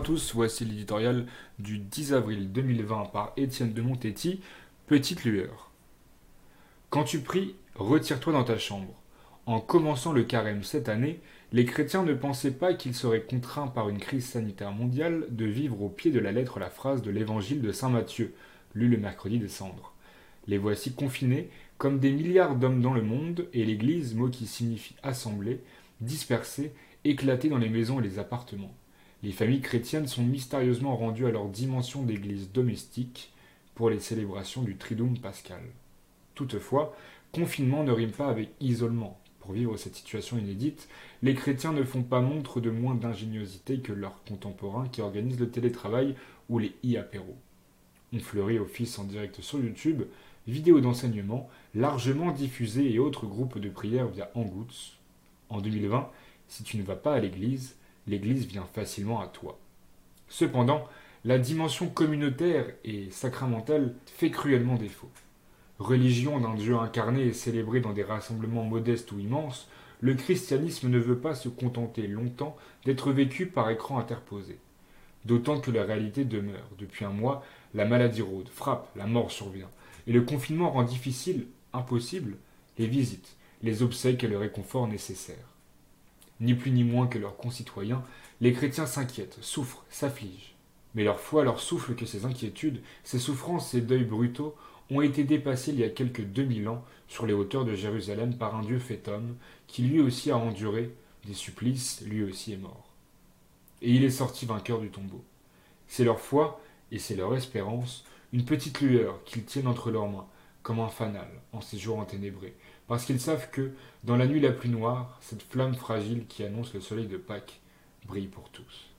Tous, voici l'éditorial du 10 avril 2020 par Étienne de Montetti, Petite lueur. Quand tu pries, retire-toi dans ta chambre. En commençant le carême cette année, les chrétiens ne pensaient pas qu'ils seraient contraints par une crise sanitaire mondiale de vivre au pied de la lettre la phrase de l'évangile de Saint Matthieu, lu le mercredi des cendres. Les voici confinés, comme des milliards d'hommes dans le monde, et l'Église, mot qui signifie assemblée, dispersée, éclatée dans les maisons et les appartements. Les familles chrétiennes sont mystérieusement rendues à leur dimension d'église domestique pour les célébrations du Triduum pascal. Toutefois, confinement ne rime pas avec isolement. Pour vivre cette situation inédite, les chrétiens ne font pas montre de moins d'ingéniosité que leurs contemporains qui organisent le télétravail ou les e-apéros. On fleurit office en direct sur YouTube, vidéos d'enseignement largement diffusées et autres groupes de prière via Hangouts. En 2020, si tu ne vas pas à l'église, l'église vient facilement à toi. Cependant, la dimension communautaire et sacramentale fait cruellement défaut. Religion d'un Dieu incarné et célébré dans des rassemblements modestes ou immenses, le christianisme ne veut pas se contenter longtemps d'être vécu par écran interposé. D'autant que la réalité demeure. Depuis un mois, la maladie rôde, frappe, la mort survient, et le confinement rend difficile, impossible, les visites, les obsèques et le réconfort nécessaires. Ni plus ni moins que leurs concitoyens, les chrétiens s'inquiètent, souffrent, s'affligent. Mais leur foi leur souffle que ces inquiétudes, ces souffrances, ces deuils brutaux ont été dépassés il y a deux mille ans sur les hauteurs de Jérusalem par un Dieu fait homme, qui lui aussi a enduré des supplices, lui aussi est mort. Et il est sorti vainqueur du tombeau. C'est leur foi, et c'est leur espérance, une petite lueur qu'ils tiennent entre leurs mains, comme un fanal, en ces jours enténébrés, parce qu'ils savent que, dans la nuit la plus noire, cette flamme fragile qui annonce le soleil de Pâques brille pour tous.